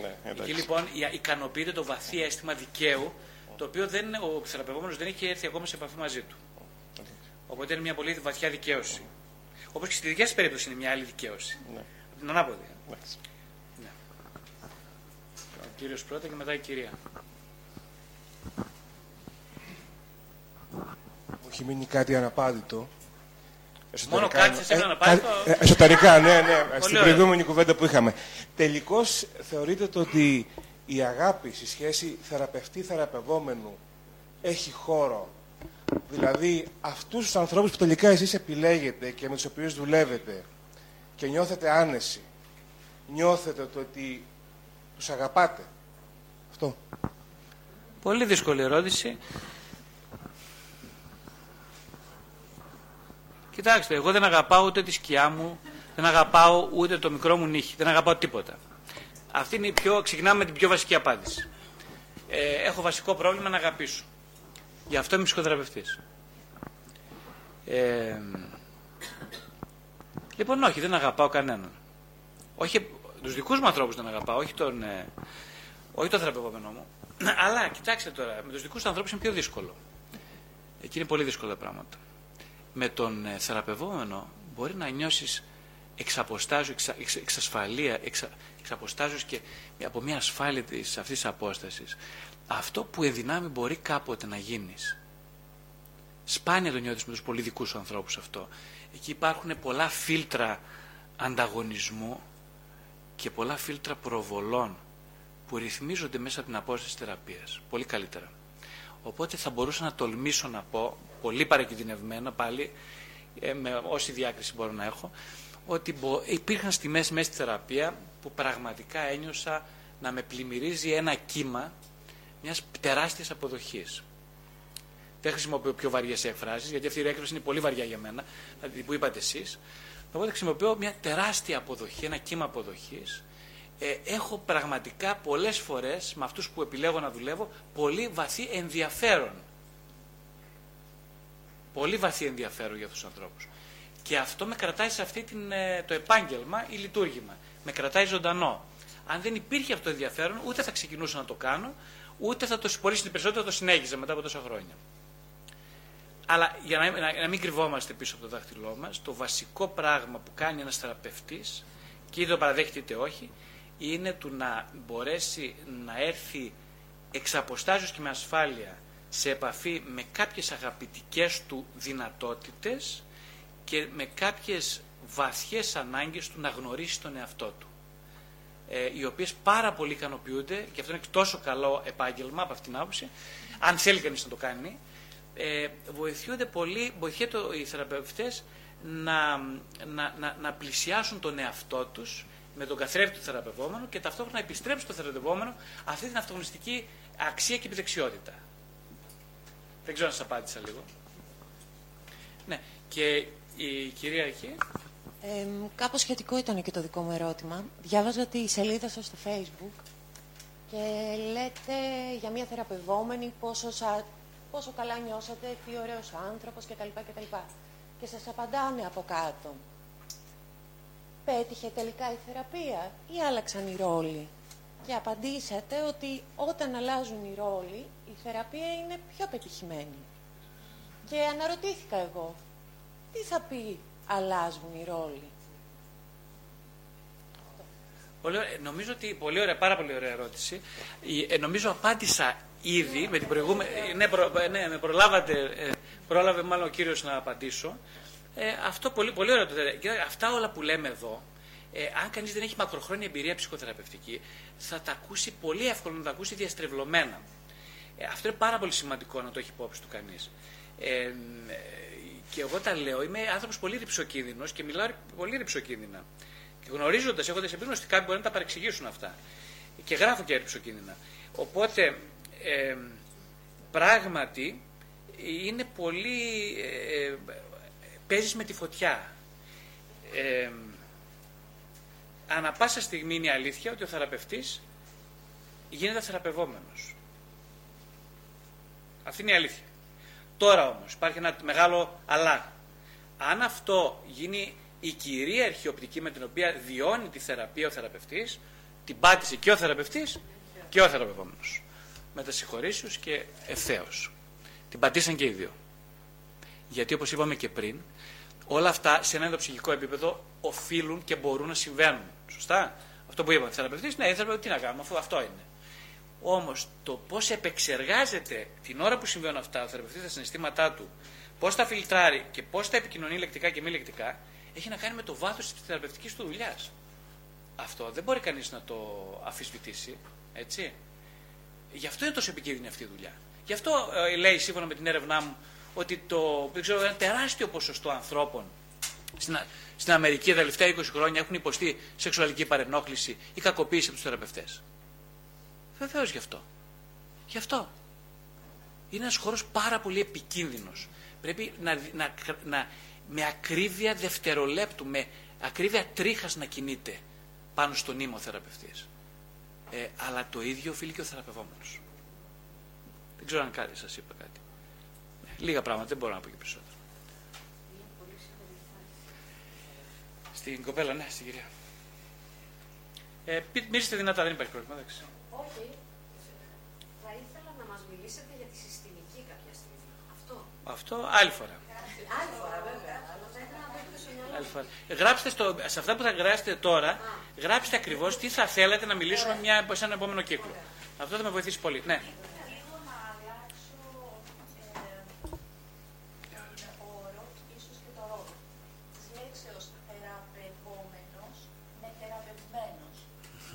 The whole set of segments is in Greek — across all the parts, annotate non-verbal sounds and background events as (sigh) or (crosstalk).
Ναι, Εκεί λοιπόν ικανοποιείται το βαθύ αίσθημα δικαίου, το οποίο δεν, ο θεραπευόμενος δεν έχει έρθει ακόμα σε επαφή μαζί του. Οπότε είναι μια πολύ βαθιά δικαίωση. Όπως και στη δικιά σας περίπτωση είναι μια άλλη δικαίωση. Ναι. Την ανάποδη. Ναι. Ο κύριος πρώτα και μετά η κυρία. Μου έχει μείνει κάτι αναπάντητο. Μόνο κάτι σε να πάει. Ε, εσωτερικά, ναι, ναι. Πολύ στην ωραία. προηγούμενη κουβέντα που είχαμε. Τελικώς θεωρείτε το ότι η αγάπη στη σχέση θεραπευτή-θεραπευόμενου έχει χώρο; Δηλαδή, αυτούς τους ανθρώπους που τελικά εσείς επιλέγετε και με τους οποίους δουλεύετε και νιώθετε άνεση, νιώθετε το ότι τους αγαπάτε; Αυτό. Πολύ δύσκολη ερώτηση. Κοιτάξτε, εγώ δεν αγαπάω ούτε τη σκιά μου, δεν αγαπάω ούτε το μικρό μου νύχι, δεν αγαπάω τίποτα. Αυτή είναι η πιο, ξεκινάμε με την πιο βασική απάντηση. Ε, έχω βασικό πρόβλημα να αγαπήσω. Γι' αυτό είμαι ψυχοθεραπευτής. Ε, λοιπόν, όχι, δεν αγαπάω κανέναν. Όχι, τους δικούς μου ανθρώπους δεν αγαπάω, όχι τον, ε, όχι τον θεραπευόμενό μου. (clears throat) Αλλά, κοιτάξτε τώρα, με τους δικούς τους ανθρώπους είναι πιο δύσκολο. Εκεί είναι πολύ δύσκολα τα πράγματα. Με τον ε, θεραπευόμενο μπορεί να νιώσεις εξ αποστάσεως, εξ, εξ, εξασφαλεία, εξ, εξ αποστάσεως και από μια ασφάλεια της, αυτής της απόστασης. Αυτό που ενδυνάμει μπορεί κάποτε να γίνεις. Σπάνια το νιώθεις με τους πολύ δικούς σου ανθρώπους αυτό. Εκεί υπάρχουν πολλά φίλτρα ανταγωνισμού και πολλά φίλτρα προβολών που ρυθμίζονται μέσα από την απόσταση θεραπείας. Πολύ καλύτερα. Οπότε θα μπορούσα να τολμήσω να πω, πολύ παρακινδυνευμένα πάλι, ε, με όση διάκριση μπορώ να έχω, ότι μπο, υπήρχαν στιγμές μέσα στη θεραπεία που πραγματικά ένιωσα να με πλημμυρίζει ένα κύμα μιας τεράστιας αποδοχής. Δεν χρησιμοποιώ πιο βαριές εκφράσεις, γιατί αυτή η έκφραση είναι πολύ βαριά για μένα, δηλαδή που είπατε εσείς. Οπότε χρησιμοποιώ μια τεράστια αποδοχή, ένα κύμα αποδοχής. Ε, έχω πραγματικά πολλές φορές με αυτούς που επιλέγω να δουλεύω πολύ βαθύ ενδιαφέρον. Πολύ βαθύ ενδιαφέρον για τους ανθρώπους. Και αυτό με κρατάει σε αυτή την, ε, το επάγγελμα ή λειτουργήμα. Με κρατάει ζωντανό. Αν δεν υπήρχε αυτό το ενδιαφέρον, ούτε θα ξεκινούσα να το κάνω, ούτε θα το συμπορήσει περισσότερο, θα το συνέχιζα μετά από τόσα χρόνια. Αλλά για να, να, να μην κρυβόμαστε πίσω από το δάχτυλό μας, το βασικό πράγμα που κάνει ένας θεραπευτής, και είτε το παραδέχεται είτε όχι, είναι του να μπορέσει να έρθει εξ αποστάσεως και με ασφάλεια σε επαφή με κάποιες αγαπητικές του δυνατότητες και με κάποιες βαθιές ανάγκες του να γνωρίσει τον εαυτό του. Ε, οι οποίες πάρα πολύ ικανοποιούνται, και αυτό είναι τόσο καλό επάγγελμα από αυτήν την άποψη, αν θέλει κανείς να το κάνει, ε, βοηθούνται πολύ, βοηθούνται οι θεραπευτές να, να, να, να πλησιάσουν τον εαυτό τους με τον καθρέφτη του θεραπευόμενου και ταυτόχρονα να επιστρέψουν στο θεραπευόμενο αυτή την αυτογνωστική αξία και επιδεξιότητα. Δεν ξέρω αν σας απάντησα λίγο. Ναι, και η κυρία εκεί. Ε, κάπως σχετικό ήταν και το δικό μου ερώτημα. Διάβαζα τη σελίδα σας στο facebook και λέτε για μια θεραπευόμενη πόσο, σα, πόσο καλά νιώσατε, τι ωραίος άνθρωπος κτλ. κτλ. Και σας απαντάνε από κάτω. Πέτυχε τελικά η θεραπεία ή άλλαξαν οι ρόλοι; Και απαντήσατε ότι όταν αλλάζουν οι ρόλοι, η θεραπεία είναι πιο πετυχημένη. Και αναρωτήθηκα εγώ, τι θα πει αλλάζουν οι ρόλοι. Πολύ ωραία. Νομίζω ότι πολύ ωραία, πάρα πολύ ωραία ερώτηση. Η- ε, νομίζω απάντησα ήδη με την προηγούμενη. ε, Ναι, προ, ε, ναι, με προλάβατε, ε, πρόλαβε μάλλον ο κύριος να απαντήσω. Ε, αυτό πολύ, πολύ ωραίο το θέλετε. Κοιτάξτε, Αυτά όλα που λέμε εδώ, ε, αν κανείς δεν έχει μακροχρόνια εμπειρία ψυχοθεραπευτική, θα τα ακούσει πολύ εύκολα να τα ακούσει διαστρεβλωμένα. Ε, αυτό είναι πάρα πολύ σημαντικό να το έχει υπόψη του κανείς. Ε, ε, και εγώ τα λέω, είμαι άνθρωπος πολύ ρηψοκίνδυνος και μιλάω πολύ ρηψοκίνδυνα. Και γνωρίζοντας, έχοντας επίγνωση ότι κάποιοι μπορεί να τα παρεξηγήσουν αυτά. Και γράφω και ρηψοκίνδυνα. Οπότε, ε, πράγματι, είναι πολύ. Ε, παίζεις με τη φωτιά. Ε, ανα πάσα στιγμή είναι η αλήθεια ότι ο θεραπευτής γίνεται θεραπευόμενος. Αυτή είναι η αλήθεια. Τώρα όμως υπάρχει ένα μεγάλο αλλά. Αν αυτό γίνει η κυρίαρχη οπτική με την οποία διώνει τη θεραπεία ο θεραπευτής, Την πάτησε και ο θεραπευτής και ο θεραπευόμενος. Με τα συγχωρήσεως και ευθέως. Την πατήσαν και οι δύο. Γιατί όπως είπαμε και πριν, όλα αυτά σε ένα ενδοψυχικό επίπεδο οφείλουν και μπορούν να συμβαίνουν. Σωστά; Αυτό που είπαμε, θεραπευτής, ναι, θεραπευτής, τι να κάνουμε, αφού αυτό είναι. Όμως το πώς επεξεργάζεται την ώρα που συμβαίνουν αυτά ο θεραπευτής τα συναισθήματά του, πώς τα φιλτράρει και πώς τα επικοινωνεί λεκτικά και μη λεκτικά, έχει να κάνει με το βάθος της θεραπευτικής του δουλειάς. Αυτό δεν μπορεί κανείς να το αφισβητήσει. Έτσι. Γι' αυτό είναι τόσο επικίνδυνη αυτή η δουλειά. Γι' αυτό ε, λέει σύμφωνα με την έρευνά μου ότι το, δεν ξέρω, ένα τεράστιο ποσοστό ανθρώπων στην, στην Αμερική τα τελευταία 20 χρόνια έχουν υποστεί σεξουαλική παρενόχληση ή κακοποίηση από τους θεραπευτές. Βεβαίως γι' αυτό. Γι' αυτό. Είναι ένας χώρος πάρα πολύ επικίνδυνος. Πρέπει να, να, να, με ακρίβεια δευτερολέπτου, με ακρίβεια τρίχας να κινείται πάνω στον ήμο θεραπευτής. Ε, αλλά το ίδιο οφείλει και ο θεραπευόμενος. Δεν ξέρω αν κάτι σας είπα κάτι. Ε, λίγα πράγματα, δεν μπορώ να πω και περισσότερο. Στην κοπέλα, ναι, στην κυρία. Ε, μίληστε δυνατά, δεν υπάρχει πρόβλημα. Εντάξει. Όχι. Θα ήθελα να μας μιλήσετε για τη συστημική κάποια στιγμή. Αυτό. Αυτό άλλη φορά. Άλλη φορά βέβαια. Αλλά θα ήθελα να το έχετε στο μυαλό. Άλλη φορά. Γράψτε στο, σε αυτά που θα γράψετε τώρα, γράψτε ακριβώς τι θα θέλετε να μιλήσουμε μια, σε ένα επόμενο κύκλο. Αυτό θα με βοηθήσει πολύ. Ναι.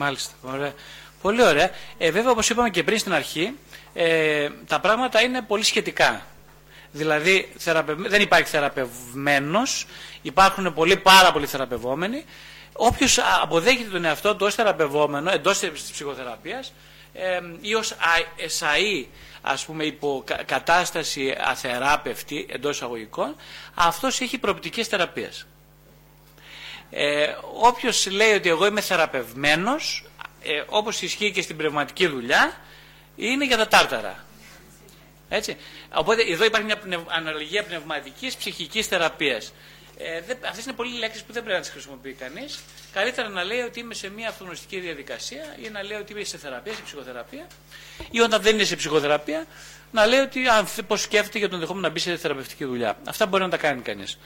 Μάλιστα. Ωραία. Πολύ ωραία. Ε, βέβαια, όπως είπαμε και πριν στην αρχή, ε, τα πράγματα είναι πολύ σχετικά. Δηλαδή, θεραπευ... δεν υπάρχει θεραπευμένος, υπάρχουν πολλοί πάρα πολλοί θεραπευόμενοι. Όποιος α- αποδέχεται τον εαυτό του ως θεραπευόμενο εντός της ψυχοθεραπείας ε, ή ως α- εσαΐ, ας πούμε, υπό κα- κατάσταση αθεράπευτη εντός εισαγωγικών, αυτός έχει προοπτικές θεραπείας. Ε, όποιος λέει ότι εγώ είμαι θεραπευμένος, ε, όπως ισχύει και στην πνευματική δουλειά, είναι για τα τάρταρα. Έτσι. Οπότε εδώ υπάρχει μια πνευ... αναλογία πνευματικής ψυχικής θεραπείας. Ε, δεν... Αυτές είναι πολλοί λέξεις που δεν πρέπει να τις χρησιμοποιεί κανείς. Καλύτερα να λέει ότι είμαι σε μια αυτογνωστική διαδικασία ή να λέει ότι είμαι σε θεραπεία, σε ψυχοθεραπεία ή όταν δεν είναι σε ψυχοθεραπεία να λέει ότι αν πώς σκέφτεται για τον δεχόμενο να μπει σε θεραπευτική δουλειά. Αυτά μπορεί να τα κάνει κανείς.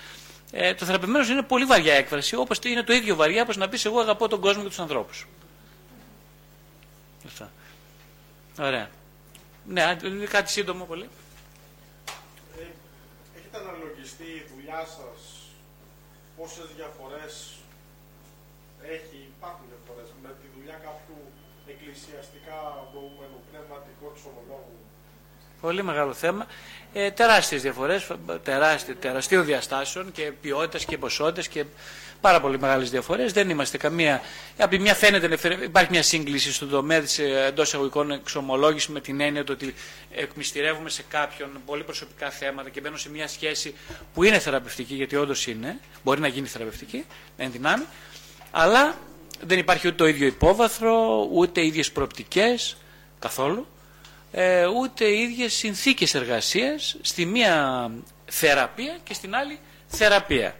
Ε, το θεραπευμένος είναι πολύ βαριά έκφραση, όπως είναι το ίδιο βαριά όπως να πεις εγώ αγαπώ τον κόσμο και τους ανθρώπους. Αυτά. Ωραία. Ναι, αν- κάτι σύντομο πολύ. Ε, έχετε αναλογιστεί η δουλειά σας πόσες διαφορές έχει, υπάρχουν διαφορές με τη δουλειά κάποιου εκκλησιαστικά βοούμενου πνευματικού εξομολόγου. Πολύ μεγάλο θέμα. Ε, τεράστιες διαφορές, τεράστι, τεραστίων διαστάσεων και ποιότητας και ποσότητας και πάρα πολύ μεγάλες διαφορές. Δεν είμαστε καμία... Από τη μια φαίνεται, ελευθερία- υπάρχει μια σύγκληση στον τομέα της ε, εντός εισαγωγικών εξομολόγησης με την έννοια του ότι εκμυστηρεύουμε σε κάποιον πολύ προσωπικά θέματα και μπαίνω σε μια σχέση που είναι θεραπευτική, γιατί όντως είναι, μπορεί να γίνει θεραπευτική, εν δυνάμει, αλλά δεν υπάρχει ούτε το ίδιο υπόβαθρο, ούτε ίδιες προοπτικές, καθόλου ε, ούτε οι ίδιες συνθήκες εργασίας στη μία θεραπεία και στην άλλη θεραπεία.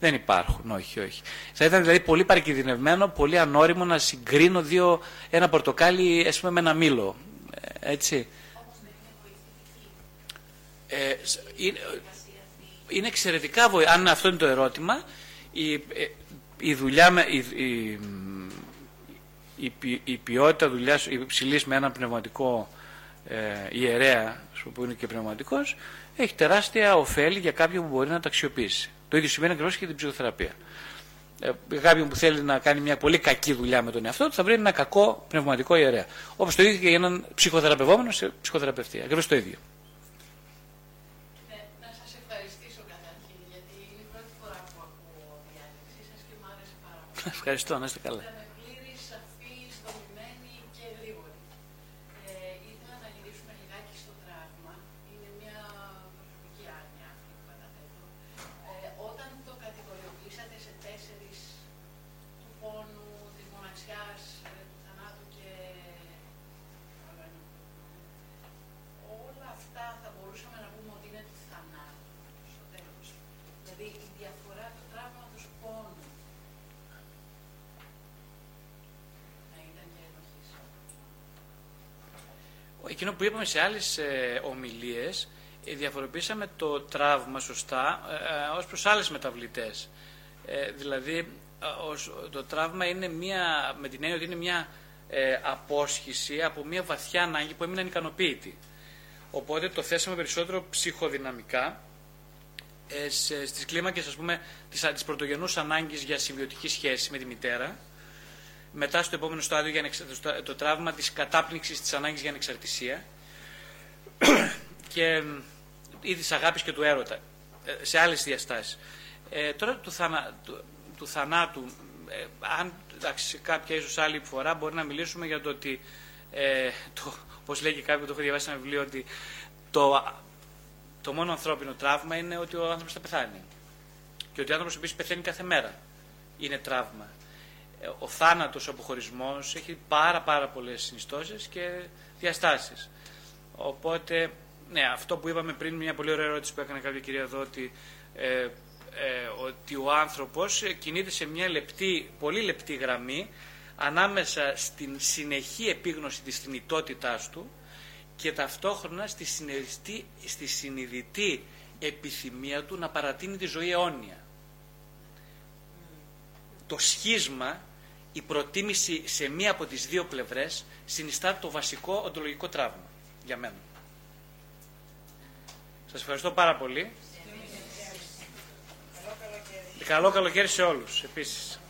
Δεν υπάρχουν, όχι, όχι. Θα ήταν δηλαδή πολύ παρακινδυνευμένο, πολύ ανώριμο να συγκρίνω δύο, ένα πορτοκάλι ας πούμε, με ένα μήλο. Ε, έτσι. Ε, σ- είναι, είναι εξαιρετικά βοηθητικό. Αν αυτό είναι το ερώτημα, η, ε, η δουλειά με, η, η, η, ποι- η ποιότητα δουλειάς υψηλής με έναν πνευματικό ε, ιερέα, ας πούμε, που είναι και πνευματικός, έχει τεράστια ωφέλη για κάποιον που μπορεί να τα αξιοποιήσει. Το ίδιο σημαίνει ακριβώς και για την ψυχοθεραπεία. Ε, για κάποιον που θέλει να κάνει μια πολύ κακή δουλειά με τον εαυτό του, θα βρει ένα κακό πνευματικό ιερέα. Όπως το ίδιο και για έναν ψυχοθεραπευόμενο σε ψυχοθεραπευτή. Ακριβώς το ίδιο. Ναι, να σας ευχαριστήσω καταρχήν, γιατί είναι η πρώτη φορά που ακούω διάλεξη σας και μου άρεσε πάρα πολύ. Ευχαριστώ, να είστε καλά. Ήταν πλήρη, σαφή, δομημένη και γρήγορη. Ε, ήθελα να γυρίσουμε λιγάκι στο τραύμα. Είναι μια προσωπική άνοια αυτή που καταθέτω. Ε, όταν το κατηγοριοποιήσατε σε τέσσερι του πόνου, τη μοναξιά, του θανάτου και του οργανικού. Όλα αυτά θα μπορούσαμε να πούμε ότι είναι του θανάτου στο τέλος. Δηλαδή η διαφορά του τραύματος πόνου να ήταν και ενοχής. Εκείνο που είπαμε σε άλλες ε, ομιλίες, ε, διαφοροποιήσαμε το τραύμα σωστά ε, ως προς άλλες μεταβλητές. Ε, δηλαδή, ε, ως- το τραύμα είναι μια, με την έννοια ότι είναι μια ε, απόσχηση από μια βαθιά ανάγκη που έμειναν ικανοποίητη. Οπότε το θέσαμε περισσότερο ψυχοδυναμικά ε, σε, στις κλίμακες ας πούμε της, της πρωτογενούς ανάγκης για συμβιωτική σχέση με τη μητέρα μετά στο επόμενο στάδιο για ανεξα- στο- το τραύμα της κατάπνιξης της ανάγκης για ανεξαρτησία και μ, ή της αγάπης και του έρωτα ε, σε άλλες διαστάσεις. Ε, τώρα του, θανα, του, του θανάτου, ε, αν εντάξει, σε κάποια ίσως άλλη φορά μπορεί να μιλήσουμε για το ότι, ε, το, όπως λέει και κάποιο, το έχω διαβάσει σε ένα βιβλίο, ότι το, το μόνο ανθρώπινο τραύμα είναι ότι ο άνθρωπος θα πεθάνει. Και ότι ο άνθρωπος επίσης πεθαίνει κάθε μέρα. Είναι τραύμα. Ε, Ο θάνατος, ο αποχωρισμός έχει πάρα πάρα πολλές συνιστώσεις και διαστάσεις. Οπότε, ναι, αυτό που είπαμε πριν, μια πολύ ωραία ερώτηση που έκανε κάποια κυρία εδώ, ότι, ε, ε, ότι ο άνθρωπος ε, κινείται σε μια λεπτή, πολύ λεπτή γραμμή ανάμεσα στην συνεχή επίγνωση της θνητότητάς του και ταυτόχρονα στη, συνειδητή, στη συνειδητή επιθυμία του να παρατείνει τη ζωή αιώνια. Το σχίσμα, η προτίμηση σε μία από τις δύο πλευρές συνιστά το βασικό οντολογικό τραύμα για μένα. Σας ευχαριστώ πάρα πολύ. Καλό καλοκαίρι σε όλους επίσης.